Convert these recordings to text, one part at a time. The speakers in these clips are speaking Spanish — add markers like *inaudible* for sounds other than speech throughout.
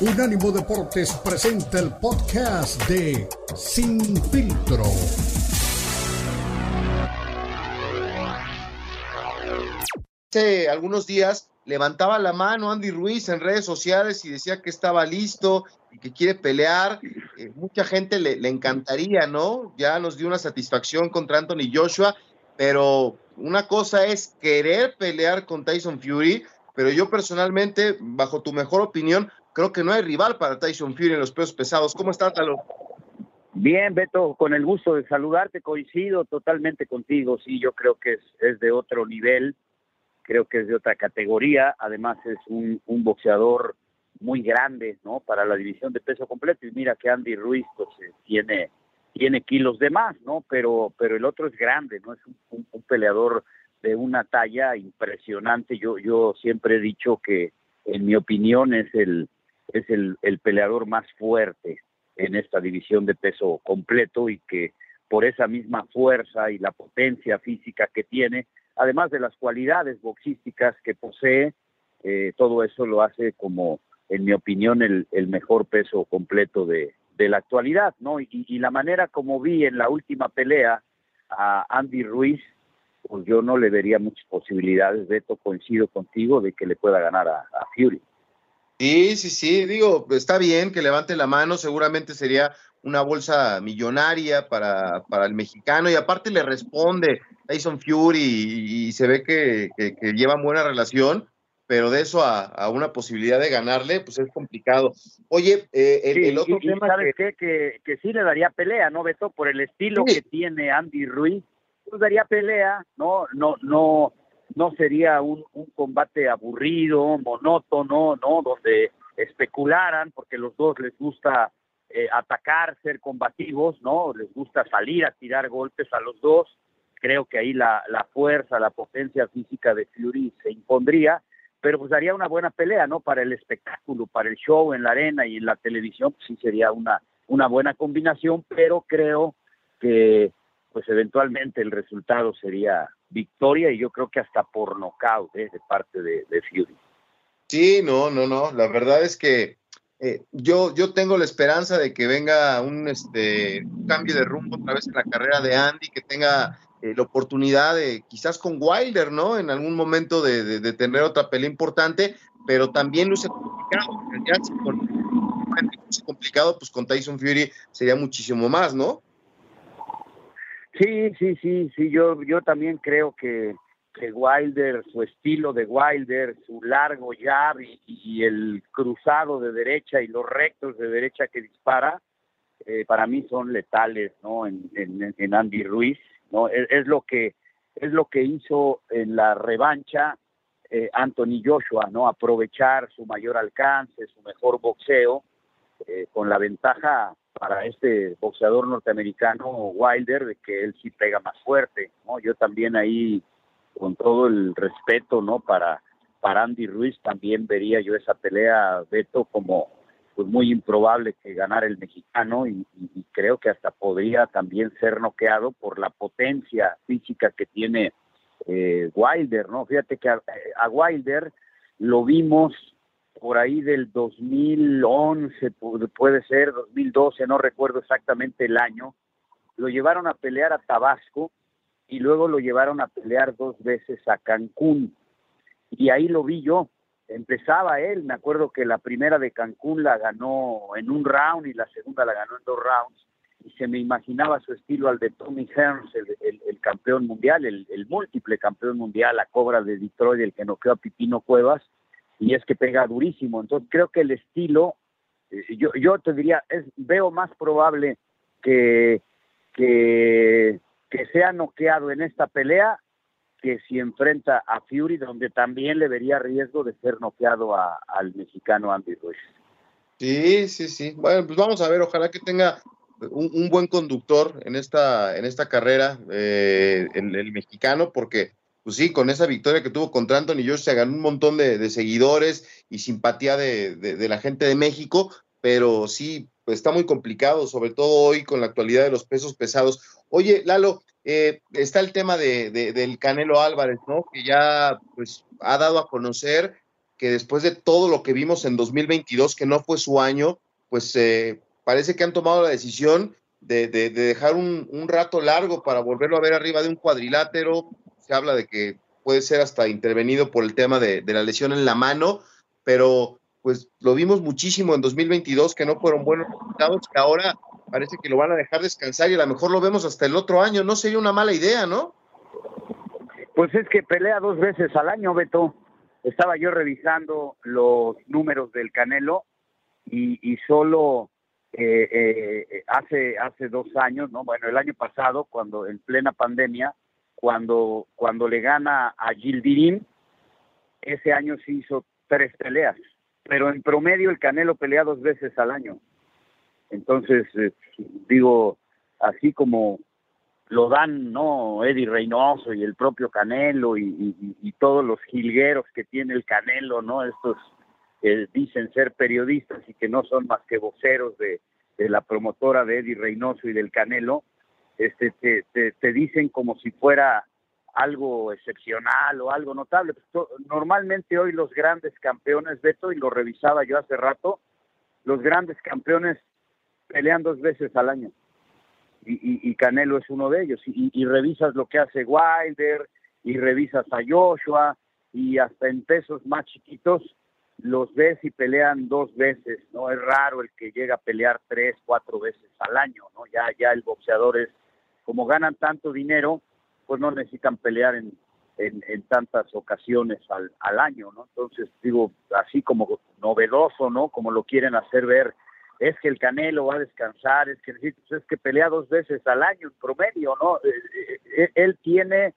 Unánimo Deportes presenta el podcast de Sin Filtro. Hace algunos días levantaba la mano Andy Ruiz en redes sociales y decía que estaba listo y que quiere pelear. Eh, mucha gente le, le, encantaría, ¿no? Ya nos dio una satisfacción contra Anthony Joshua, pero una cosa es querer pelear con Tyson Fury, pero yo personalmente, bajo tu mejor opinión, creo que no hay rival para Tyson Fury en los pesos pesados. ¿Cómo estás, Talo? Bien, Beto, con el gusto de saludarte, coincido totalmente contigo. Sí, yo creo que es, de otro nivel, creo que es de otra categoría. Además, es un, boxeador muy grande, ¿no? Para la división de peso completo. Y mira que Andy Ruiz, pues, eh, tiene tiene kilos de más, ¿no? Pero, pero el otro es grande, ¿no? Es un, un, peleador de una talla impresionante. Yo, yo siempre he dicho que, en mi opinión, es el, es el, el peleador más fuerte en esta división de peso completo y que por esa misma fuerza y la potencia física que tiene, además de las cualidades boxísticas que posee, eh, todo eso lo hace como, en mi opinión, el, mejor peso completo de, la actualidad, ¿no? Y, la manera como vi en la última pelea a Andy Ruiz, pues yo no le vería muchas posibilidades, Beto, coincido contigo, de que le pueda ganar a Fury. Sí, sí, sí, digo, está bien que levante la mano, seguramente sería una bolsa millonaria para, para el mexicano y aparte le responde Tyson Fury y, y se ve que, que, que llevan buena relación pero de eso a, a, una posibilidad de ganarle, pues es complicado. Oye, eh, el, sí, el, otro tema. ¿Sabes que... qué? Que, que sí le daría pelea, ¿no, Beto? Por el estilo sí. que tiene Andy Ruiz, pues daría pelea, ¿no? No, no, no sería un, un combate aburrido, monótono, ¿no? Donde especularan, porque los dos les gusta eh, atacar, ser combativos, ¿no? Les gusta salir a tirar golpes a los dos. Creo que ahí la, la fuerza, la potencia física de Fury se impondría pero pues daría una buena pelea, ¿no? Para el espectáculo, para el show en la arena y en la televisión, pues sí sería una, una buena combinación, pero creo que pues eventualmente el resultado sería victoria y yo creo que hasta por nocaut ¿eh? de parte de, de, Fury. Sí, no, no, no, la verdad es que eh, yo, yo tengo la esperanza de que venga un, este, cambio de rumbo otra vez en la carrera de Andy, que tenga eh, la oportunidad de quizás con Wilder, ¿no? En algún momento de, de, tener otra pelea importante, pero también luce complicado. Ya si con, complicado, pues con Tyson Fury sería muchísimo más, ¿no? Sí, sí, sí, sí, yo, yo también creo que, que Wilder, su estilo de Wilder, su largo jab y, el cruzado de derecha y los rectos de derecha que dispara, eh, para mí son letales, ¿no? En, en, en Andy Ruiz no es, es, lo que es lo que hizo en la revancha eh, Anthony Joshua no aprovechar su mayor alcance su mejor boxeo eh, con la ventaja para este boxeador norteamericano Wilder de que él sí pega más fuerte no yo también ahí con todo el respeto no para para Andy Ruiz también vería yo esa pelea Beto como pues muy improbable que ganara el mexicano y, creo que hasta podría también ser noqueado por la potencia física que tiene eh, Wilder, ¿no? Fíjate que a, Wilder lo vimos por ahí del 2011, puede ser 2012, no recuerdo exactamente el año, lo llevaron a pelear a Tabasco y luego lo llevaron a pelear dos veces a Cancún. Y ahí lo vi yo, empezaba él, me acuerdo que la primera de Cancún la ganó en un round y la segunda la ganó en dos rounds, y se me imaginaba su estilo al de Tommy Hearns, el, el, el campeón mundial, el, el, múltiple campeón mundial, la cobra de Detroit, el que noqueó a Pipino Cuevas, y es que pega durísimo, entonces creo que el estilo, eh, yo, yo te diría, es, veo más probable que, que, sea noqueado en esta pelea que si enfrenta a Fury, donde también le vería riesgo de ser noqueado a, al mexicano Andy Ruiz. Sí, sí, sí. Bueno, pues vamos a ver, ojalá que tenga un, buen conductor en esta, en esta carrera, eh, el, mexicano, porque, pues sí, con esa victoria que tuvo contra Anthony Josh se ganó un montón de, de seguidores y simpatía de, de, de, la gente de México, pero sí, pues está muy complicado, sobre todo hoy con la actualidad de los pesos pesados. Oye, Lalo, eh, está el tema de, de, del Canelo Álvarez, ¿no? Que ya pues ha dado a conocer que después de todo lo que vimos en 2022, que no fue su año, pues eh, parece que han tomado la decisión de, dejar un, rato largo para volverlo a ver arriba de un cuadrilátero. Se habla de que puede ser hasta intervenido por el tema de, la lesión en la mano, pero pues lo vimos muchísimo en 2022 que no fueron buenos resultados, que ahora parece que lo van a dejar descansar y a lo mejor lo vemos hasta el otro año. No sería una mala idea, ¿no? Pues es que pelea dos veces al año, Beto. Estaba yo revisando los números del Canelo y, y solo eh, eh, hace hace dos años, no, bueno, el año pasado, cuando en plena pandemia, cuando cuando le gana a Gildirim, ese año se hizo tres peleas, pero en promedio el Canelo pelea dos veces al año. Entonces, eh, digo, así como lo dan, ¿no? Eddie Reynoso y el propio Canelo y, todos los jilgueros que tiene el Canelo, ¿no? Estos que dicen ser periodistas y que no son más que voceros de, la promotora de Eddie Reynoso y del Canelo, este, te, te, dicen como si fuera algo excepcional o algo notable. Pues, normalmente hoy los grandes campeones, Beto, y lo revisaba yo hace rato, los grandes campeones pelean dos veces al año. Y, y, Canelo es uno de ellos. Y, y, revisas lo que hace Wilder, y revisas a Joshua, y hasta en pesos más chiquitos, los ves y pelean dos veces, ¿no? Es raro el que llega a pelear tres, cuatro veces al año, ¿no? Ya, ya el boxeador es, como ganan tanto dinero, pues no necesitan pelear en, en, tantas ocasiones al, al año, ¿no? Entonces, digo, así como novedoso, ¿no? Como lo quieren hacer ver, es que el Canelo va a descansar, es que, pues es que pelea dos veces al año en promedio, ¿no? Eh, eh, eh, él tiene,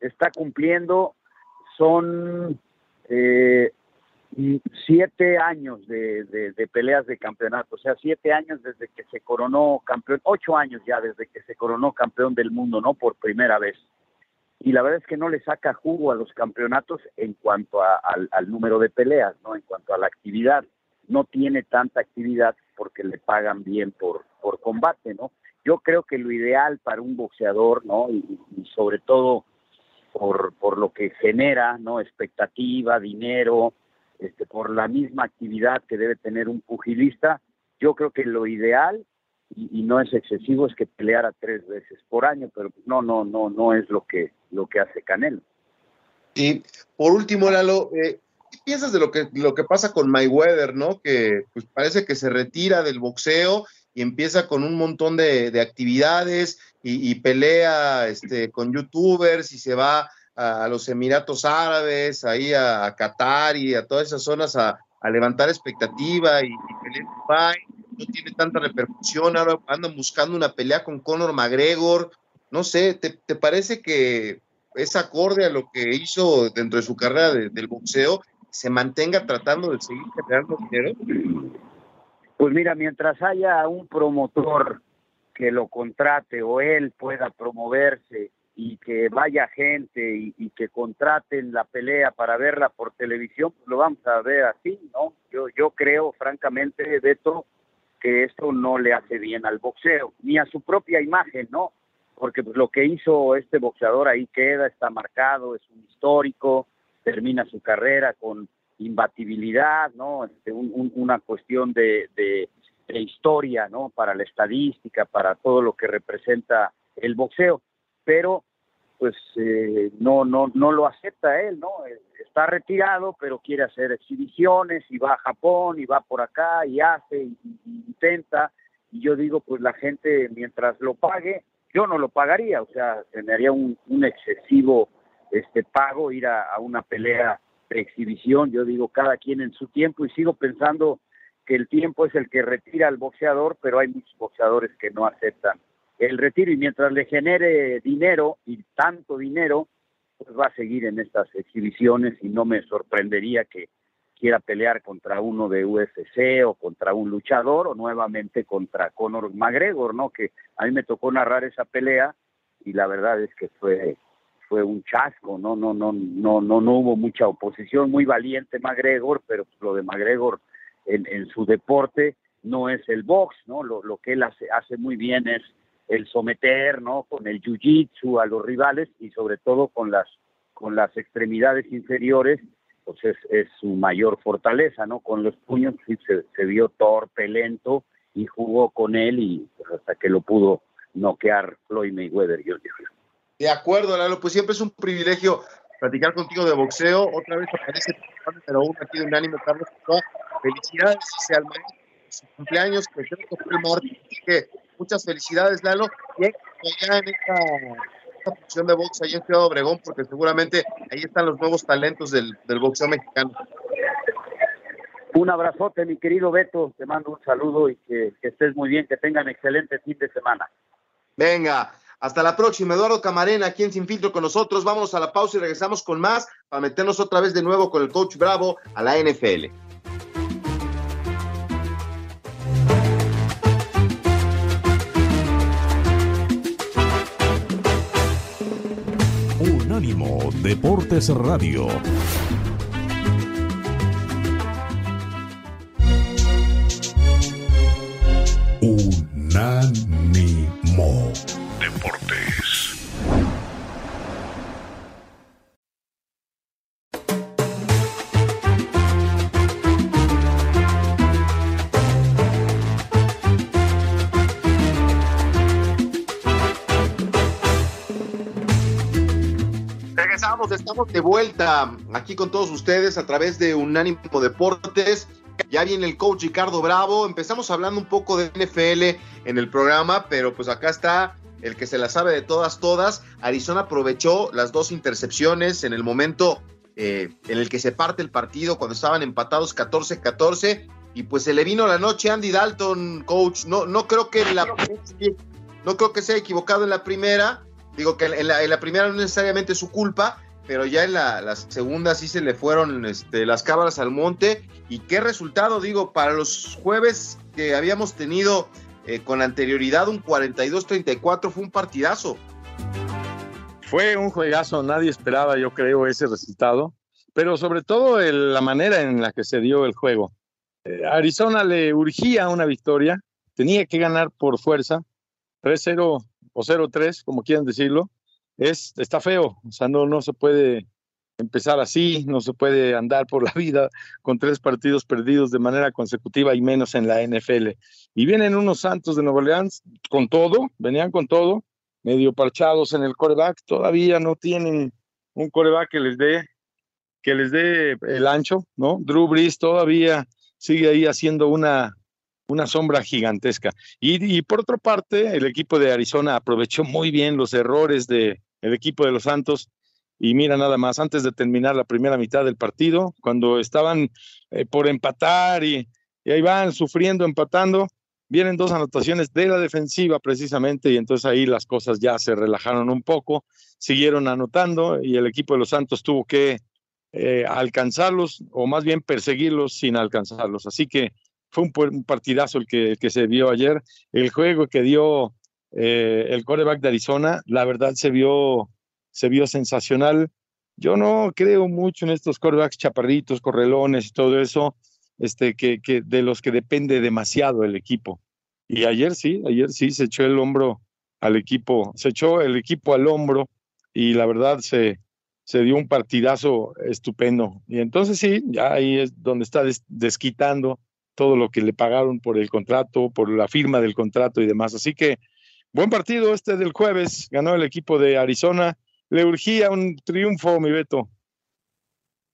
está cumpliendo, son eh, siete años de, de, peleas de campeonato, o sea, siete años desde que se coronó campeón, ocho años ya desde que se coronó campeón del mundo, ¿no? Por primera vez. Y la verdad es que no le saca jugo a los campeonatos en cuanto al, al, número de peleas, ¿no? En cuanto a la actividad. No tiene tanta actividad porque le pagan bien por, por combate, ¿no? Yo creo que lo ideal para un boxeador, ¿no? Y, y sobre todo por, por lo que genera, ¿no? Expectativa, dinero, este, por la misma actividad que debe tener un pugilista, yo creo que lo ideal y, no es excesivo es que peleara tres veces por año, pero no, no, no, no es lo que lo que hace Canelo. Y por último, Lalo, eh, ¿qué piensas de lo que lo que pasa con Mayweather, no? Que pues, parece que se retira del boxeo y empieza con un montón de, actividades y, pelea este, con youtubers y se va a, los Emiratos Árabes, ahí a, Qatar y a todas esas zonas a, levantar expectativa y, y no tiene tanta repercusión, ahora andan buscando una pelea con Conor McGregor, no sé, ¿te, parece que es acorde a lo que hizo dentro de su carrera del boxeo, se mantenga tratando de seguir generando dinero? Pues mira, mientras haya un promotor que lo contrate o él pueda promoverse y que vaya gente y, que contraten la pelea para verla por televisión, pues lo vamos a ver así, ¿no? Yo, yo creo, francamente, Beto, que esto no le hace bien al boxeo, ni a su propia imagen, ¿no? Porque pues, lo que hizo este boxeador ahí queda, está marcado, es un histórico, termina su carrera con imbatibilidad, ¿no? Este, una cuestión de, de historia, ¿no? Para la estadística, para todo lo que representa el boxeo pero pues eh, no no no lo acepta él, ¿no? Está retirado, pero quiere hacer exhibiciones y va a Japón y va por acá y hace y, intenta. Y yo digo, pues la gente mientras lo pague, yo no lo pagaría, o sea, tendría un, un excesivo este pago ir a, a una pelea de exhibición, yo digo cada quien en su tiempo. Y sigo pensando que el tiempo es el que retira al boxeador, pero hay muchos boxeadores que no aceptan el retiro y mientras le genere dinero y tanto dinero, pues va a seguir en estas exhibiciones y no me sorprendería que quiera pelear contra uno de UFC o contra un luchador o nuevamente contra Conor McGregor, ¿no? Que a mí me tocó narrar esa pelea y la verdad es que fue fue un chasco, no no no no no no hubo mucha oposición, muy valiente McGregor, pero pues lo de McGregor en, en su deporte no es el box, ¿no? Lo, lo que él hace hace muy bien es el someter, ¿no? Con el jiu-jitsu a los rivales y sobre todo con las con las extremidades inferiores pues es, su mayor fortaleza, ¿no? Con los puños sí se, vio torpe, lento y jugó con él y pues, hasta que lo pudo noquear Floyd Mayweather, digo. De acuerdo, Lalo, pues siempre es un privilegio platicar contigo de boxeo. Otra vez aparece el número uno aquí de Unánimo, Carlos. Felicidades, al su cumpleaños, que el martes. Que muchas felicidades, Lalo. Y ya en esta función de box ahí en Ciudad Obregón, porque seguramente ahí están los nuevos talentos del, boxeo mexicano. Un abrazote, mi querido Beto. Te mando un saludo y que, estés muy bien, que tengan excelente fin de semana. Venga, hasta la próxima. Eduardo Camarena, aquí en Sin Filtro con nosotros. Vámonos a la pausa y regresamos con más para meternos otra vez de nuevo con el coach Bravo a la NFL. Deportes Radio. Vuelta aquí con todos ustedes a través de Unánimo Deportes. Ya viene el coach Ricardo Bravo. Empezamos hablando un poco de NFL en el programa, pero pues acá está el que se la sabe de todas, todas. Arizona aprovechó las dos intercepciones en el momento eh, en el que se parte el partido, cuando estaban empatados 14-14. Y pues se le vino la noche Andy Dalton, coach. No, no creo que la, no creo que sea equivocado en la primera. Digo que en la, en la primera no necesariamente su culpa, pero ya en la, segunda sí se le fueron este, las cámaras al monte. ¿Y qué resultado? Digo, para los jueves que habíamos tenido eh, con anterioridad un 42-34 fue un partidazo. Fue un juegazo, nadie esperaba, yo creo, ese resultado, pero sobre todo la manera en la que se dio el juego. Eh, Arizona le urgía una victoria, tenía que ganar por fuerza, 3-0 o 0-3, como quieran decirlo, es, está feo, o sea, no, no se puede empezar así, no se puede andar por la *laughs* vida con tres partidos perdidos de manera consecutiva y menos en la NFL. Y vienen unos Santos de Nueva Orleans con todo, venían con todo, medio parchados en el coreback, todavía no tienen un coreback que les dé que les dé el ancho, ¿no? Drew Brees todavía sigue ahí haciendo una una sombra gigantesca. Y, por otra parte, el equipo de Arizona aprovechó muy bien los errores del el equipo de los Santos. Y mira nada más, antes de terminar la primera mitad del partido, cuando estaban eh, por empatar y, y, ahí van sufriendo, empatando, vienen dos anotaciones de la defensiva precisamente y entonces ahí las cosas ya se relajaron un poco, siguieron anotando y el equipo de los Santos tuvo que eh, alcanzarlos o más bien perseguirlos sin alcanzarlos. Así que fue un, partidazo el que, se vio ayer. El juego que dio eh, el quarterback de Arizona, la verdad se vio, se vio sensacional. Yo no creo mucho en estos quarterbacks chaparritos, correlones y todo eso, este, que de los que depende demasiado el equipo. Y ayer sí, ayer sí se echó el hombro al equipo, se echó el equipo al hombro y la verdad se, se dio un partidazo estupendo. Y entonces sí, ya ahí es donde está desquitando todo lo que le pagaron por el contrato, por la firma del contrato y demás. Así que buen partido este del jueves, ganó el equipo de Arizona. Le urgía un triunfo, mi Beto.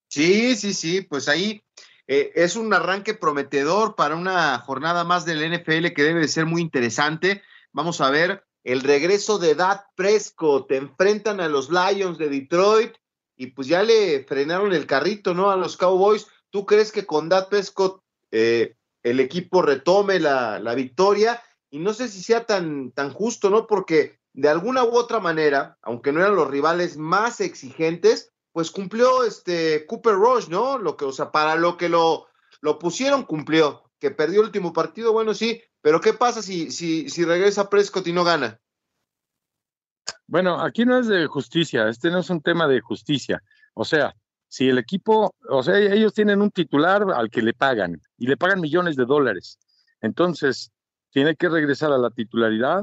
Sí, sí, sí, pues ahí eh, es un arranque prometedor para una jornada más del NFL que debe de ser muy interesante. Vamos a ver el regreso de Dak Prescott. Te enfrentan a los Lions de Detroit y pues ya le frenaron el carrito, ¿no? A los Cowboys. ¿Tú crees que con Dak Prescott eh, el equipo retome la, victoria y no sé si sea tan, tan justo, ¿no? Porque de alguna u otra manera, aunque no eran los rivales más exigentes, pues cumplió este Cooper Rush, ¿no? Lo que, o sea, para lo que lo, lo pusieron, cumplió. Que perdió el último partido, bueno, sí, pero ¿qué pasa si, si, si regresa Prescott y no gana? Bueno, aquí no es de justicia, este no es un tema de justicia. O sea, si el equipo, o sea, ellos tienen un titular al que le pagan y le pagan millones de dólares. Entonces, tiene que regresar a la titularidad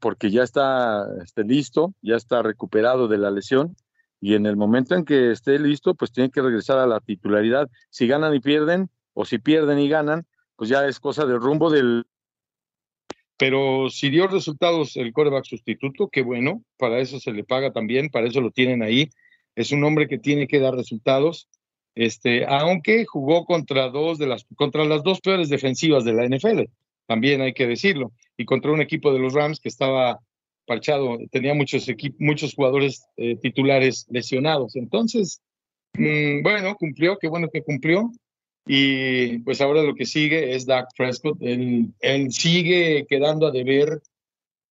porque ya está, está listo, ya está recuperado de la lesión y en el momento en que esté listo, pues tiene que regresar a la titularidad. Si ganan y pierden, o si pierden y ganan, pues ya es cosa del rumbo del... Pero si dio resultados el coreback sustituto, qué bueno, para eso se le paga también, para eso lo tienen ahí. Es un hombre que tiene que dar resultados, este, aunque jugó contra dos de las, contra las dos peores defensivas de la NFL, también hay que decirlo, y contra un equipo de los Rams que estaba parchado, tenía muchos, muchos jugadores eh, titulares lesionados. Entonces, mm, bueno, cumplió, qué bueno que cumplió. Y pues ahora lo que sigue es Dak Prescott. Él, él sigue quedando a deber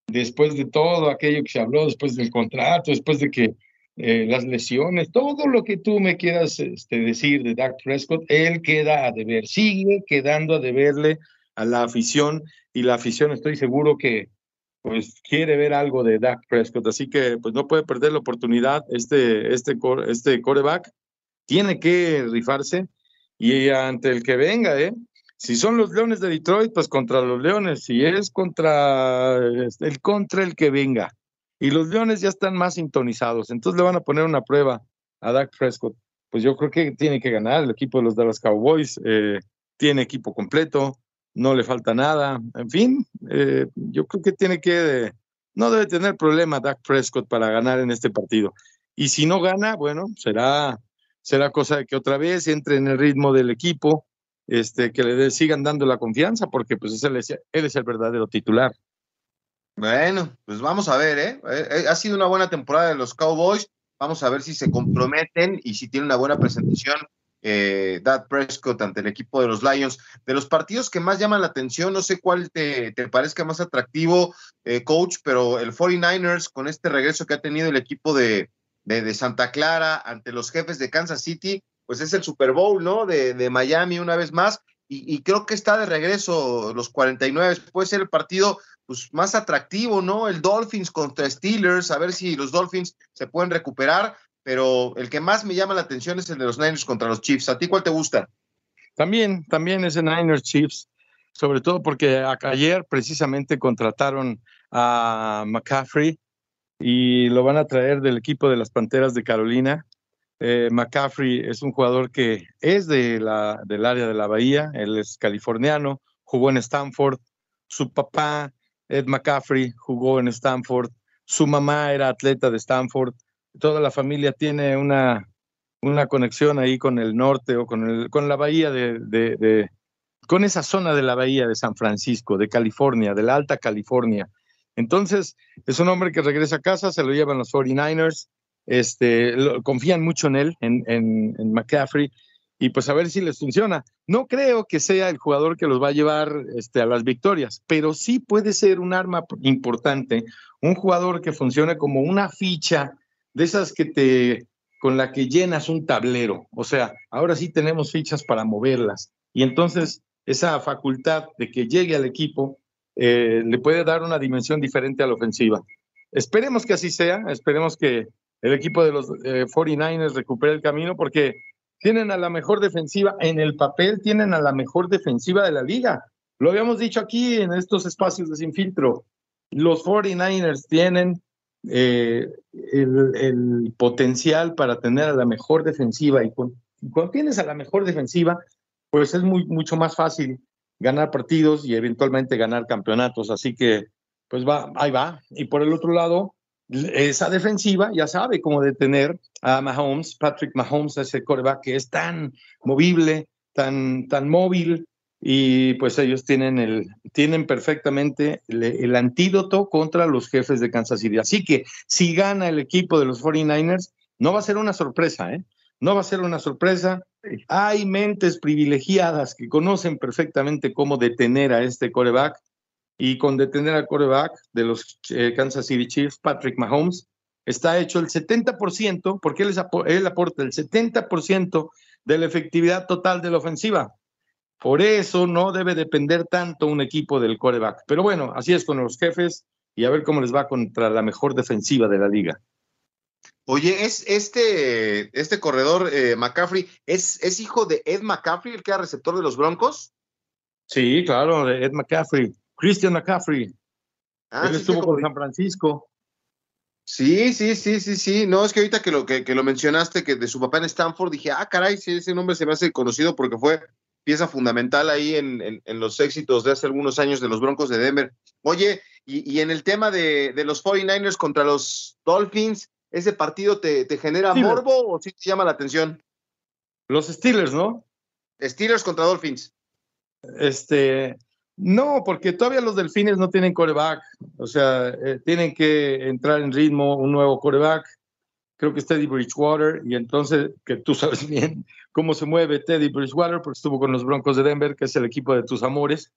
después de todo aquello que se habló, después del contrato, después de que eh, las lesiones, todo lo que tú me quieras este, decir de Dak Prescott, él queda a deber, sigue quedando a deberle a la afición y la afición estoy seguro que pues quiere ver algo de Dak Prescott, así que pues no puede perder la oportunidad este, este, este coreback, tiene que rifarse y ante el que venga, ¿eh? Si son los Leones de Detroit, pues contra los Leones, si es contra este, el contra el que venga. Y los Leones ya están más sintonizados, entonces le van a poner una prueba a Dak Prescott. Pues yo creo que tiene que ganar el equipo de los Dallas Cowboys, eh, tiene equipo completo, no le falta nada, en fin, eh, yo creo que tiene que, no debe tener problema Dak Prescott para ganar en este partido. Y si no gana, bueno, será, será cosa de que otra vez entre en el ritmo del equipo, este, que le sigan dando la confianza, porque pues él es, él es el verdadero titular. Bueno, pues vamos a ver, ¿eh? ¿eh? ¿eh? Ha sido una buena temporada de los Cowboys. Vamos a ver si se comprometen y si tienen una buena presentación eh, Dad Prescott ante el equipo de los Lions. De los partidos que más llaman la atención, no sé cuál te, parezca más atractivo, eh, coach, pero el 49ers con este regreso que ha tenido el equipo de, de, Santa Clara ante los jefes de Kansas City, pues es el Super Bowl, ¿no? De, de Miami una vez más. Y, creo que está de regreso los 49. Puede ser el partido pues, más atractivo, ¿no? El Dolphins contra Steelers, a ver si los Dolphins se pueden recuperar pero el que más me llama la atención es el de los Niners contra los Chiefs. ¿A ti cuál te gusta? También, también ese Niners Chiefs, sobre todo porque ayer precisamente contrataron a McCaffrey y lo van a traer del equipo de las Panteras de Carolina. Eh, McCaffrey es un jugador que es del área de la Bahía, él es californiano, jugó en Stanford, su papá, Ed McCaffrey, jugó en Stanford, su mamá era atleta de Stanford, toda la familia tiene una, conexión ahí con el norte o con la bahía de, de, con esa zona de la bahía de San Francisco, de California, de la Alta California. Entonces, es un hombre que regresa a casa, se lo llevan los 49ers, este, confían mucho en él, en, en, en, McCaffrey, y pues a ver si les funciona. No creo que sea el jugador que los va a llevar este, a las victorias, pero sí puede ser un arma importante, un jugador que funcione como una ficha de esas que te, con la que llenas un tablero. O sea, ahora sí tenemos fichas para moverlas. Y entonces esa facultad de que llegue al equipo eh, le puede dar una dimensión diferente a la ofensiva. Esperemos que así sea, esperemos que el equipo de los 49ers eh, recupere el camino porque tienen a la mejor defensiva, en el papel tienen a la mejor defensiva de la liga. Lo habíamos dicho aquí en estos espacios de sin filtro. Los 49ers tienen eh, el, potencial para tener a la mejor defensiva y cuando tienes a la mejor defensiva, pues es mucho más fácil ganar partidos y eventualmente ganar campeonatos. Así que, pues va, ahí va. Y por el otro lado, esa defensiva ya sabe cómo detener a Mahomes, Patrick Mahomes, ese coreback que es tan movible, tan, tan móvil, y pues ellos tienen, el, tienen perfectamente el, antídoto contra los jefes de Kansas City. Así que si gana el equipo de los 49ers, no va a ser una sorpresa, ¿eh? No va a ser una sorpresa. Hay mentes privilegiadas que conocen perfectamente cómo detener a este coreback y con detener al coreback de los eh, Kansas City Chiefs, Patrick Mahomes, está hecho el 70%, porque él, él aporta el 70% de la efectividad total de la ofensiva. Por eso no debe depender tanto un equipo del coreback. Pero bueno, así es con los jefes y a ver cómo les va contra la mejor defensiva de la liga. Oye, es este, este corredor eh, McCaffrey, ¿es, ¿es hijo de Ed McCaffrey, el que era receptor de los Broncos? Sí, claro, de Ed McCaffrey, Christian McCaffrey. Ah, Él estuvo con San Francisco. Sí, sí, sí, sí, sí. No, es que ahorita que lo, que, que lo mencionaste, que de su papá en Stanford, dije, ah, caray, sí, ese nombre se me hace conocido porque fue pieza fundamental ahí en, en, en, los éxitos de hace algunos años de los Broncos de Denver. Oye, y, y en el tema de, de, los 49ers contra los Dolphins, ¿ese partido te, te genera Steelers. morbo o sí te llama la atención? Los Steelers, ¿no? Steelers contra Dolphins. Este, no, porque todavía los Delfines no tienen coreback, o sea, eh, tienen que entrar en ritmo un nuevo coreback. Creo que es Teddy Bridgewater, y entonces, que tú *laughs* sabes bien cómo se mueve Teddy Bridgewater, porque estuvo con los Broncos de Denver, que es el equipo de tus amores.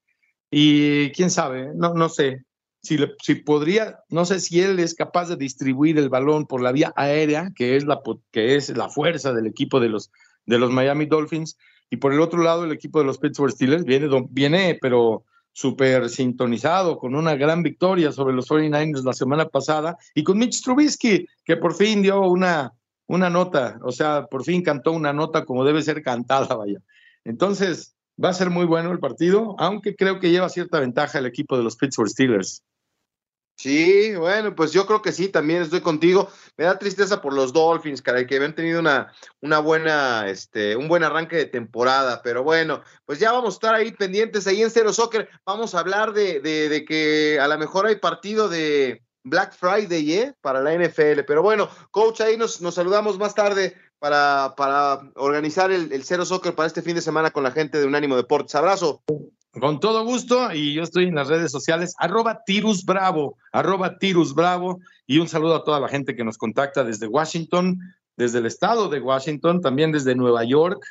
Y quién sabe, no, no sé si, le, si podría, no sé si él es capaz de distribuir el balón por la vía aérea, que es la, que es la fuerza del equipo de los, de los Miami Dolphins y por el otro lado, el equipo de los Pittsburgh Steelers viene, viene pero súper sintonizado, con una gran victoria sobre los 49ers la semana pasada, y con Mitch Trubisky, que por fin dio una, una nota, o sea, por fin cantó una nota como debe ser cantada, vaya. Entonces, va a ser muy bueno el partido, aunque creo que lleva cierta ventaja el equipo de los Pittsburgh Steelers. Sí, bueno, pues yo creo que sí, también estoy contigo. Me da tristeza por los Dolphins, caray, que habían tenido una, una buena, este, un buen arranque de temporada, pero bueno, pues ya vamos a estar ahí pendientes ahí en Cero Soccer. Vamos a hablar de, de, de que a lo mejor hay partido de Black Friday, ¿eh? Para la NFL. Pero bueno, coach, ahí nos, nos saludamos más tarde para, para organizar el, el Cero Soccer para este fin de semana con la gente de Unánimo Deportes. Abrazo. Con todo gusto, y yo estoy en las redes sociales, arroba Tirus Bravo, arroba Tirus Bravo, y un saludo a toda la gente que nos contacta desde Washington, desde el estado de Washington, también desde Nueva York,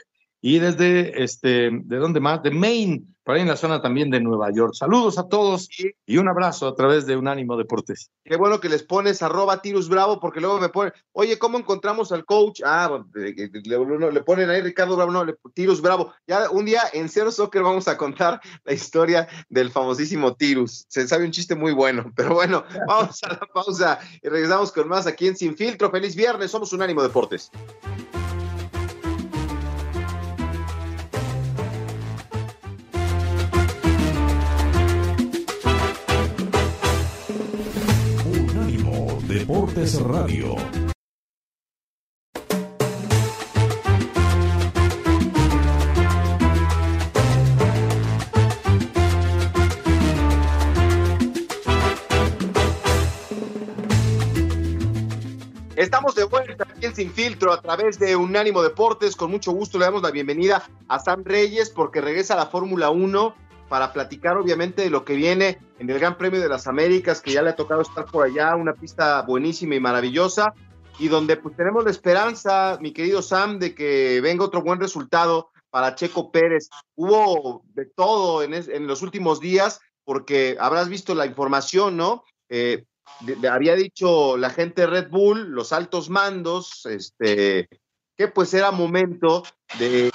y desde, este, ¿de dónde más? De Maine, por ahí en la zona también de Nueva York. Saludos a todos y un abrazo a través de Unánimo Deportes. Qué bueno que les pones arroba Tirus Bravo, porque luego me ponen, oye, ¿cómo encontramos al coach? Ah, le, le, le ponen ahí Ricardo Bravo, no, Tirus Bravo. Ya un día en Cero Soccer vamos a contar la historia del famosísimo Tirus. Se sabe un chiste muy bueno, *laughs* pero bueno, vamos a la pausa y regresamos con más aquí en Sin Filtro. Feliz viernes, somos Unánimo Deportes. Deportes Radio. Estamos de vuelta aquí en Sin Filtro a través de Unánimo Deportes. Con mucho gusto le damos la bienvenida a Sam Reyes porque regresa a la Fórmula 1 para platicar obviamente de lo que viene en el Gran Premio de las Américas, que ya le ha tocado estar por allá, una pista buenísima y maravillosa, y donde pues tenemos la esperanza, mi querido Sam, de que venga otro buen resultado para Checo Pérez. Hubo de todo en, es, en los últimos días, porque habrás visto la información, ¿no? Eh, de, de, había dicho la gente de Red Bull, los altos mandos, este, que pues era momento de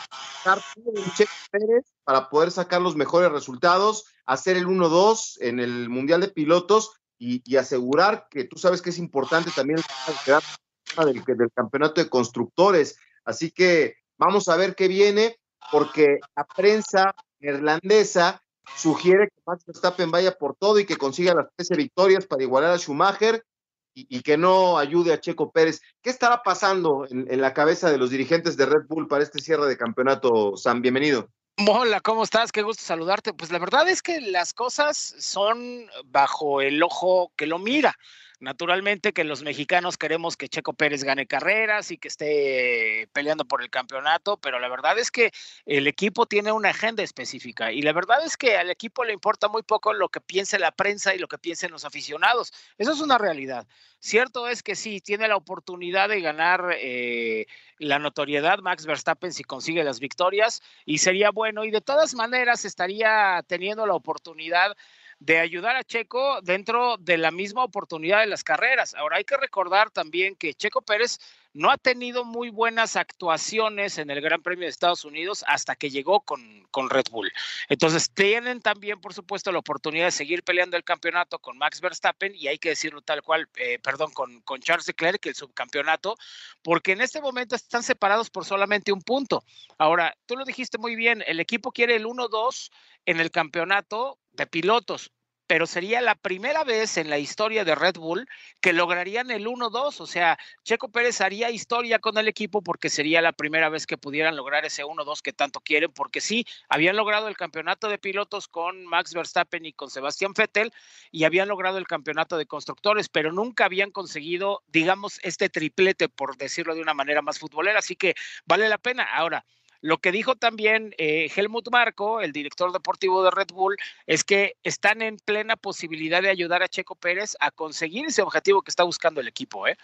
Checo Pérez para poder sacar los mejores resultados, hacer el 1-2 en el Mundial de Pilotos y, y, asegurar que tú sabes que es importante también el del, del campeonato de constructores. Así que vamos a ver qué viene, porque la prensa neerlandesa sugiere que Max Verstappen vaya por todo y que consiga las 13 victorias para igualar a Schumacher y, que no ayude a Checo Pérez. ¿Qué estará pasando en, en, la cabeza de los dirigentes de Red Bull para este cierre de campeonato, Sam? Bienvenido. Hola, ¿cómo estás? Qué gusto saludarte. Pues la verdad es que las cosas son bajo el ojo que lo mira. Naturalmente que los mexicanos queremos que Checo Pérez gane carreras y que esté peleando por el campeonato, pero la verdad es que el equipo tiene una agenda específica y la verdad es que al equipo le importa muy poco lo que piense la prensa y lo que piensen los aficionados. Eso es una realidad. Cierto es que sí, tiene la oportunidad de ganar eh, la notoriedad Max Verstappen si consigue las victorias y sería bueno y de todas maneras estaría teniendo la oportunidad de ayudar a Checo dentro de la misma oportunidad de las carreras. Ahora hay que recordar también que Checo Pérez no ha tenido muy buenas actuaciones en el Gran Premio de Estados Unidos hasta que llegó con, con Red Bull. Entonces tienen también, por supuesto, la oportunidad de seguir peleando el campeonato con Max Verstappen y hay que decirlo tal cual, eh, perdón, con, con Charles Leclerc, el subcampeonato, porque en este momento están separados por solamente un punto. Ahora, tú lo dijiste muy bien, el equipo quiere el 1-2 en el campeonato de pilotos, pero sería la primera vez en la historia de Red Bull que lograrían el 1-2. O sea, Checo Pérez haría historia con el equipo porque sería la primera vez que pudieran lograr ese 1-2 que tanto quieren, porque sí, habían logrado el campeonato de pilotos con Max Verstappen y con Sebastián Vettel y habían logrado el campeonato de constructores, pero nunca habían conseguido, digamos, este triplete, por decirlo de una manera más futbolera. Así que vale la pena. Ahora, lo que dijo también eh, Helmut Marco, el director deportivo de Red Bull, es que están en plena posibilidad de ayudar a Checo Pérez a conseguir ese objetivo que está buscando el equipo. ¿eh?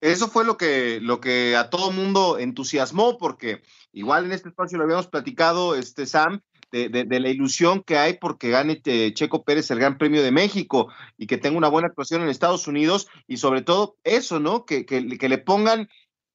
Eso fue lo que, lo que a todo mundo entusiasmó, porque igual en este espacio lo habíamos platicado, este Sam, de, de, la ilusión que hay porque gane eh, Checo Pérez el Gran Premio de México y que tenga una buena actuación en Estados Unidos y sobre todo eso, ¿no? Que, que, que le pongan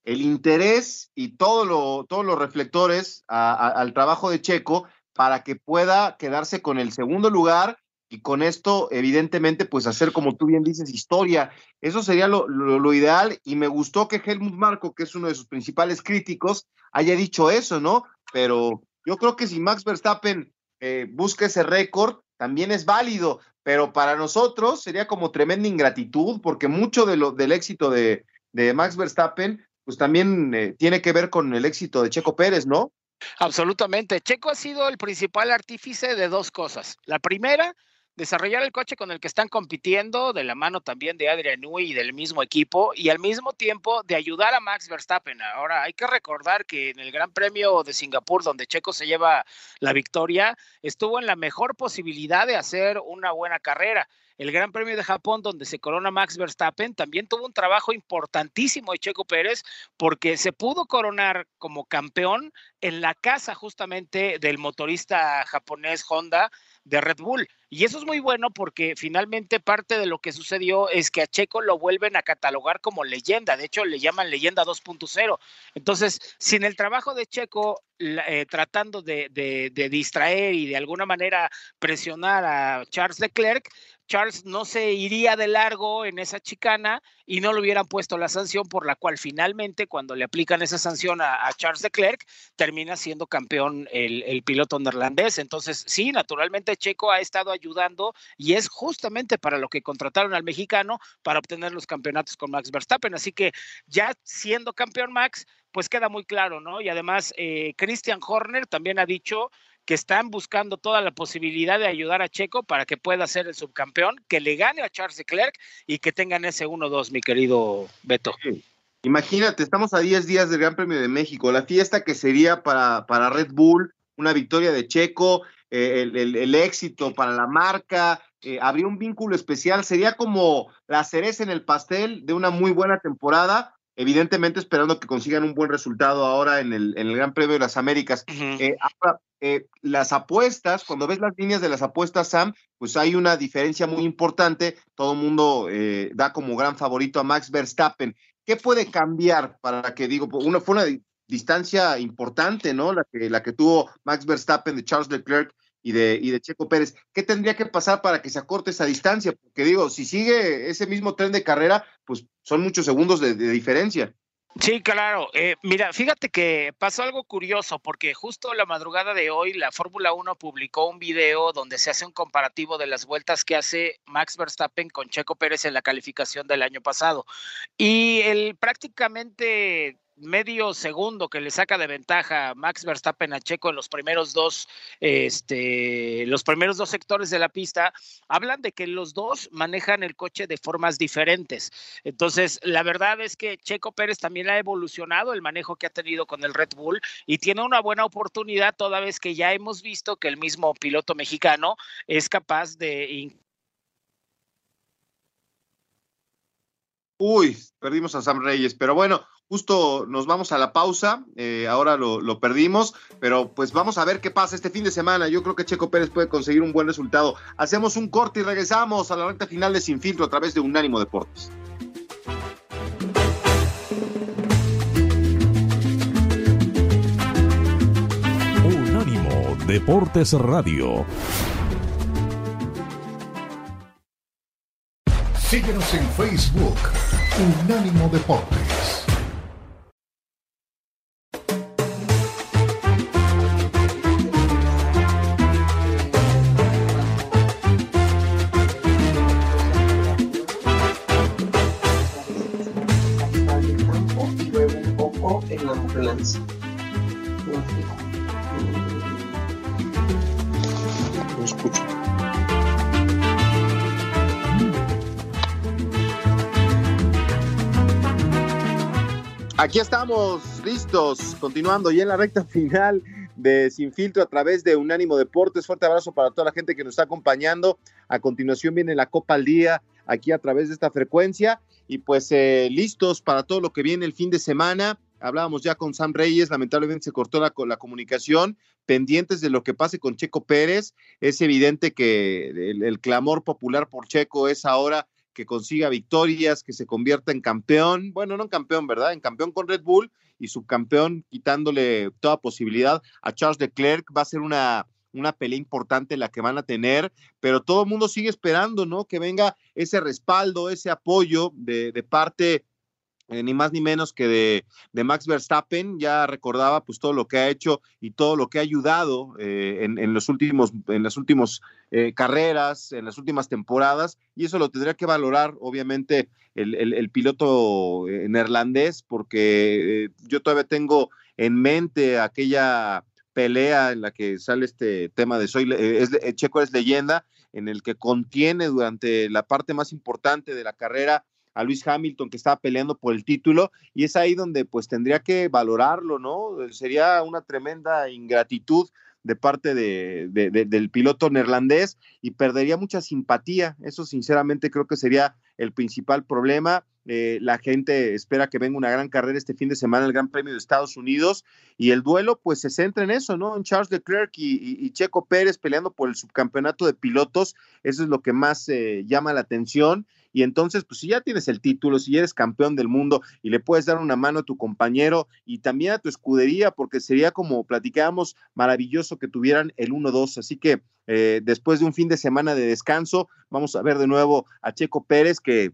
el interés y todos los reflectores al trabajo de Checo para que pueda quedarse con el segundo lugar y con esto, evidentemente, pues hacer, como tú bien dices, historia. Eso sería lo, lo, ideal y me gustó que Helmut Marco, que es uno de sus principales críticos, haya dicho eso, ¿no? Pero yo creo que si Max Verstappen eh, busca ese récord, también es válido, pero para nosotros sería como tremenda ingratitud, porque mucho de lo, del éxito de, de Max Verstappen pues también eh, tiene que ver con el éxito de Checo Pérez, ¿no? Absolutamente. Checo ha sido el principal artífice de dos cosas. La primera, desarrollar el coche con el que están compitiendo, de la mano también de Adrian Newey y del mismo equipo, y al mismo tiempo de ayudar a Max Verstappen. Ahora, hay que recordar que en el Gran Premio de Singapur, donde Checo se lleva la victoria, estuvo en la mejor posibilidad de hacer una buena carrera el Gran Premio de Japón, donde se corona Max Verstappen, también tuvo un trabajo importantísimo de Checo Pérez, porque se pudo coronar como campeón en la casa justamente del motorista japonés Honda de Red Bull. Y eso es muy bueno porque finalmente parte de lo que sucedió es que a Checo lo vuelven a catalogar como leyenda. De hecho, le llaman leyenda 2.0. Entonces, sin el trabajo de Checo eh, tratando de, de, distraer y de alguna manera presionar a Charles Leclerc, Charles no se iría de largo en esa chicana y no le hubieran puesto la sanción por la cual finalmente cuando le aplican esa sanción a, Charles Leclerc termina siendo campeón el, el, piloto neerlandés. Entonces, sí, naturalmente Checo ha estado ayudando y es justamente para lo que contrataron al mexicano para obtener los campeonatos con Max Verstappen. Así que ya siendo campeón Max, pues queda muy claro, ¿no? Y además, eh, Christian Horner también ha dicho que están buscando toda la posibilidad de ayudar a Checo para que pueda ser el subcampeón, que le gane a Charles Leclerc y que tengan ese 1-2, mi querido Beto. Imagínate, estamos a 10 días del Gran Premio de México, la fiesta que sería para, para Red Bull, una victoria de Checo, eh, el, éxito para la marca, eh, habría un vínculo especial, sería como la cereza en el pastel de una muy buena temporada evidentemente esperando que consigan un buen resultado ahora en el, en el Gran Premio de las Américas. Eh, eh, las apuestas, cuando ves las líneas de las apuestas, Sam, pues hay una diferencia muy importante. Todo el mundo eh, da como gran favorito a Max Verstappen. ¿Qué puede cambiar para que, digo, una, fue una distancia importante, ¿no? La que, la que tuvo Max Verstappen de Charles Leclerc y de, y de Checo Pérez. ¿Qué tendría que pasar para que se acorte esa distancia? Porque digo, si sigue ese mismo tren de carrera, pues son muchos segundos de, diferencia. Sí, claro. Eh, mira, fíjate que pasó algo curioso porque justo la madrugada de hoy la Fórmula 1 publicó un video donde se hace un comparativo de las vueltas que hace Max Verstappen con Checo Pérez en la calificación del año pasado. Y el prácticamente medio segundo que le saca de ventaja Max Verstappen a Checo en los primeros dos, este, los primeros dos sectores de la pista, hablan de que los dos manejan el coche de formas diferentes. Entonces, la verdad es que Checo Pérez también ha evolucionado el manejo que ha tenido con el Red Bull y tiene una buena oportunidad toda vez que ya hemos visto que el mismo piloto mexicano es capaz de Uy, perdimos a Sam Reyes, pero bueno, Justo nos vamos a la pausa, eh, ahora lo, perdimos, pero pues vamos a ver qué pasa este fin de semana. Yo creo que Checo Pérez puede conseguir un buen resultado. Hacemos un corte y regresamos a la recta final de Sin Filtro a través de Unánimo Deportes. Unánimo Deportes Radio. Síguenos en Facebook, Unánimo Deportes. Aquí estamos listos, continuando ya en la recta final de Sin Filtro a través de Unánimo Deportes. Fuerte abrazo para toda la gente que nos está acompañando. A continuación viene la Copa al Día aquí a través de esta frecuencia y pues eh, listos para todo lo que viene el fin de semana. Hablábamos ya con Sam Reyes, lamentablemente se cortó la, la comunicación, pendientes de lo que pase con Checo Pérez. Es evidente que el, clamor popular por Checo es ahora que consiga victorias, que se convierta en campeón, bueno, no en campeón, ¿verdad? En campeón con Red Bull y subcampeón quitándole toda posibilidad a Charles Leclerc. Va a ser una, una pelea importante la que van a tener, pero todo el mundo sigue esperando, ¿no? Que venga ese respaldo, ese apoyo de, de parte eh, ni más ni menos que de, de, Max Verstappen, ya recordaba pues todo lo que ha hecho y todo lo que ha ayudado eh, en, en, los últimos, en las últimas eh, carreras, en las últimas temporadas, y eso lo tendría que valorar obviamente el, el, el piloto neerlandés, porque yo todavía tengo en mente aquella pelea en la que sale este tema de soy es, Checo es leyenda, en el que contiene durante la parte más importante de la carrera a Luis Hamilton que estaba peleando por el título y es ahí donde pues tendría que valorarlo, ¿no? Sería una tremenda ingratitud de parte de, del piloto neerlandés y perdería mucha simpatía. Eso sinceramente creo que sería el principal problema. Eh, la gente espera que venga una gran carrera este fin de semana, el Gran Premio de Estados Unidos, y el duelo pues se centra en eso, ¿no? En Charles Leclerc y, y, Checo Pérez peleando por el subcampeonato de pilotos. Eso es lo que más eh, llama la atención y entonces, pues si ya tienes el título, si eres campeón del mundo y le puedes dar una mano a tu compañero y también a tu escudería, porque sería como platicábamos, maravilloso que tuvieran el 1-2. Así que eh, después de un fin de semana de descanso, vamos a ver de nuevo a Checo Pérez, que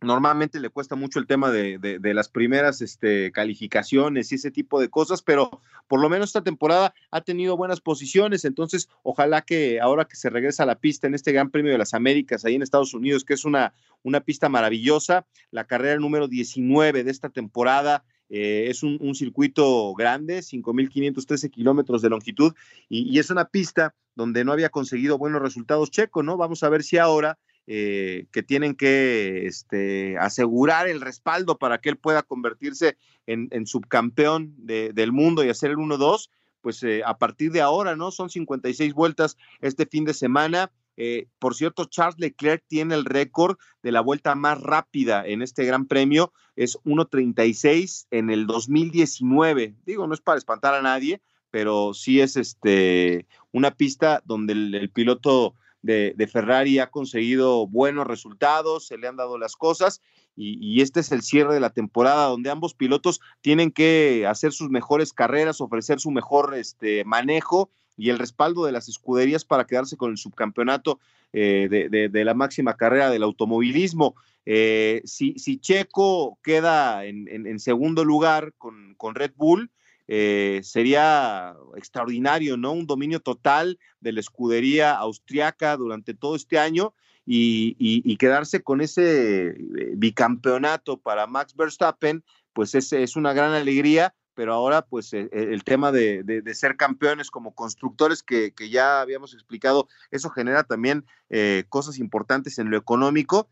Normalmente le cuesta mucho el tema de, de, las primeras este, calificaciones y ese tipo de cosas, pero por lo menos esta temporada ha tenido buenas posiciones, entonces ojalá que ahora que se regresa a la pista en este Gran Premio de las Américas ahí en Estados Unidos, que es una, una pista maravillosa, la carrera número 19 de esta temporada, eh, es un, circuito grande, 5.513 kilómetros de longitud, y, y, es una pista donde no había conseguido buenos resultados Checo, ¿no? Vamos a ver si ahora eh, que tienen que este, asegurar el respaldo para que él pueda convertirse en, subcampeón del mundo y hacer el 1-2, pues eh, a partir de ahora, ¿no? Son 56 vueltas este fin de semana. Eh, por cierto, Charles Leclerc tiene el récord de la vuelta más rápida en este gran premio, es 1.36 en el 2019. Digo, no es para espantar a nadie, pero sí es este, una pista donde el piloto de, Ferrari ha conseguido buenos resultados, se le han dado las cosas y, este es el cierre de la temporada donde ambos pilotos tienen que hacer sus mejores carreras, ofrecer su mejor este, manejo y el respaldo de las escuderías para quedarse con el subcampeonato eh, de, la máxima carrera del automovilismo. Eh, si, si, Checo queda en, segundo lugar con, con Red Bull, eh, sería extraordinario, ¿no? Un dominio total de la escudería austriaca durante todo este año y, quedarse con ese eh, bicampeonato para Max Verstappen, pues es, es una gran alegría, pero ahora pues e, e, el, tema de, ser campeones como constructores que, ya habíamos explicado, eso genera también eh, cosas importantes en lo económico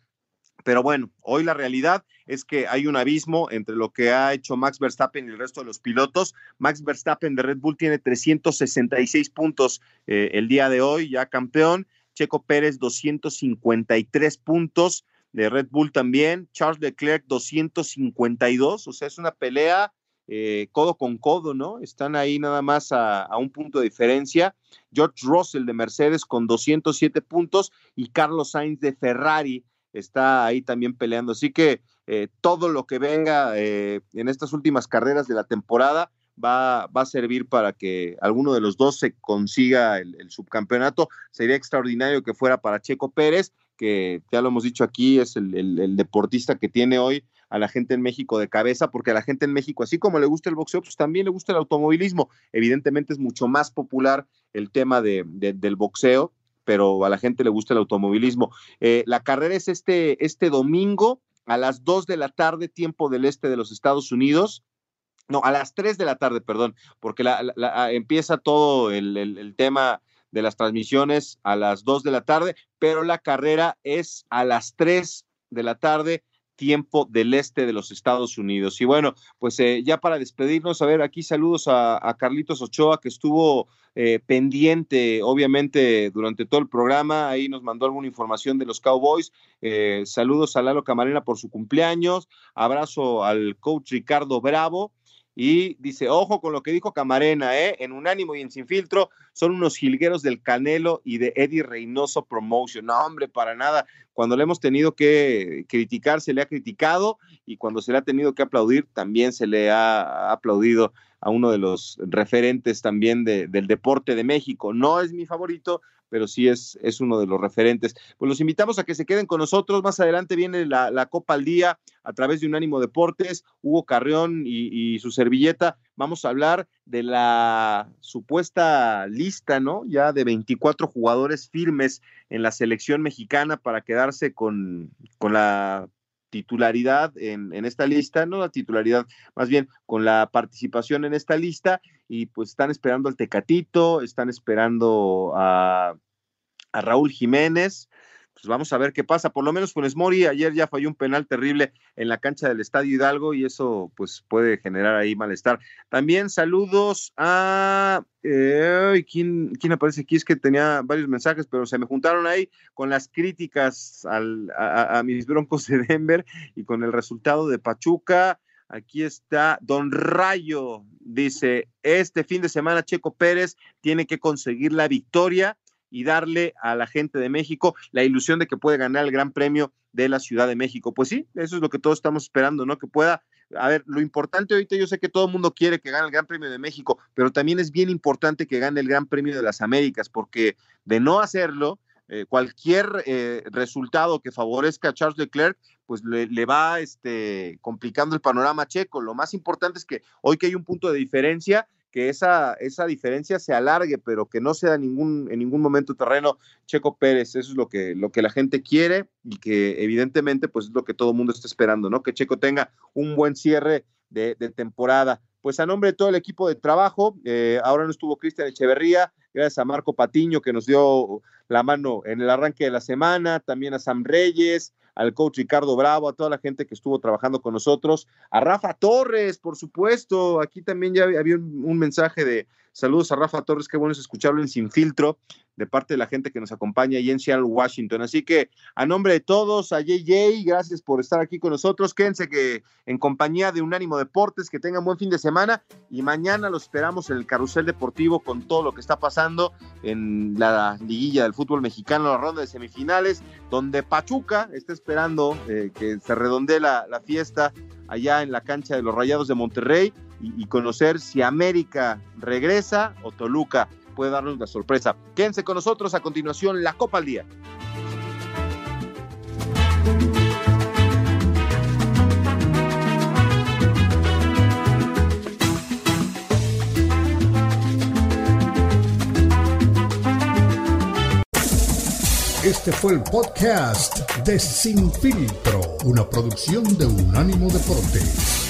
pero bueno, hoy la realidad es que hay un abismo entre lo que ha hecho Max Verstappen y el resto de los pilotos. Max Verstappen de Red Bull tiene 366 puntos eh, el día de hoy, ya campeón. Checo Pérez 253 puntos de Red Bull también. Charles Leclerc 252, o sea, es una pelea eh, codo con codo, ¿no? Están ahí nada más a, a, un punto de diferencia. George Russell de Mercedes con 207 puntos y Carlos Sainz de Ferrari está ahí también peleando. Así que eh, todo lo que venga eh, en estas últimas carreras de la temporada va, va, a servir para que alguno de los dos se consiga el, subcampeonato. Sería extraordinario que fuera para Checo Pérez, que ya lo hemos dicho aquí, es el, deportista que tiene hoy a la gente en México de cabeza, porque a la gente en México, así como le gusta el boxeo, pues también le gusta el automovilismo. Evidentemente es mucho más popular el tema de, del boxeo, pero a la gente le gusta el automovilismo. Eh, la carrera es este, este domingo a las 2 de la tarde, tiempo del este de los Estados Unidos. No, a las 3 de la tarde, perdón, porque la, empieza todo el, tema de las transmisiones a las 2 de la tarde, pero la carrera es a las 3 de la tarde tiempo del este de los Estados Unidos. Y bueno, pues eh, ya para despedirnos, a ver, aquí saludos a, Carlitos Ochoa, que estuvo eh, pendiente, obviamente, durante todo el programa. Ahí nos mandó alguna información de los Cowboys. Eh, saludos a Lalo Camarena por su cumpleaños. Abrazo al coach Ricardo Bravo. Y dice, ojo con lo que dijo Camarena, ¿eh? en Unánimo y en Sin Filtro, son unos jilgueros del Canelo y de Eddie Reynoso Promotion. No, hombre, para nada. Cuando le hemos tenido que criticar, se le ha criticado y cuando se le ha tenido que aplaudir, también se le ha aplaudido a uno de los referentes también del deporte de México. No es mi favorito, pero sí es, es uno de los referentes. Pues los invitamos a que se queden con nosotros. Más adelante viene la, Copa al Día a través de Unánimo Deportes, Hugo Carrión y, su servilleta. Vamos a hablar de la supuesta lista, ¿no? Ya de 24 jugadores firmes en la selección mexicana para quedarse con, con la titularidad en, en, esta lista, no la titularidad, más bien con la participación en esta lista, y pues están esperando al Tecatito, están esperando a, a Raúl Jiménez, pues vamos a ver qué pasa. Por lo menos Funes Mori ayer ya falló un penal terrible en la cancha del Estadio Hidalgo y eso pues puede generar ahí malestar. También saludos a eh, ¿quién, ¿quién, aparece aquí? Es que tenía varios mensajes, pero se me juntaron ahí con las críticas al, a, a mis broncos de Denver y con el resultado de Pachuca. Aquí está Don Rayo, dice, este fin de semana Checo Pérez tiene que conseguir la victoria y darle a la gente de México la ilusión de que puede ganar el Gran Premio de la Ciudad de México. Pues sí, eso es lo que todos estamos esperando, ¿no? Que pueda, a ver, lo importante ahorita, yo sé que todo el mundo quiere que gane el Gran Premio de México, pero también es bien importante que gane el Gran Premio de las Américas, porque de no hacerlo, eh, cualquier eh, resultado que favorezca a Charles Leclerc, pues le, le, va este, complicando el panorama checo. Lo más importante es que hoy que hay un punto de diferencia, que esa, esa diferencia se alargue, pero que no sea ningún, en ningún momento terreno Checo Pérez. Eso es lo que, lo que la gente quiere y que evidentemente pues es lo que todo el mundo está esperando, ¿no? Que Checo tenga un buen cierre de, temporada. Pues a nombre de todo el equipo de trabajo, eh, ahora no estuvo Cristian Echeverría, gracias a Marco Patiño que nos dio la mano en el arranque de la semana, también a Sam Reyes, al coach Ricardo Bravo, a toda la gente que estuvo trabajando con nosotros, a Rafa Torres, por supuesto, aquí también ya había un, mensaje de saludos a Rafa Torres, qué bueno es escucharlo en Sin Filtro, de parte de la gente que nos acompaña ahí en Seattle, Washington. Así que a nombre de todos, a JJ, gracias por estar aquí con nosotros. Quédense que en compañía de Unánimo Deportes, que tengan buen fin de semana y mañana los esperamos en el carrusel deportivo con todo lo que está pasando en la liguilla del fútbol mexicano, la ronda de semifinales, donde Pachuca está esperando eh, que se redondee la, fiesta allá en la cancha de los Rayados de Monterrey y conocer si América regresa o Toluca puede darnos una sorpresa. Quédense con nosotros a continuación la Copa al Día. Este fue el podcast de Sin Filtro, una producción de Unánimo Deportes.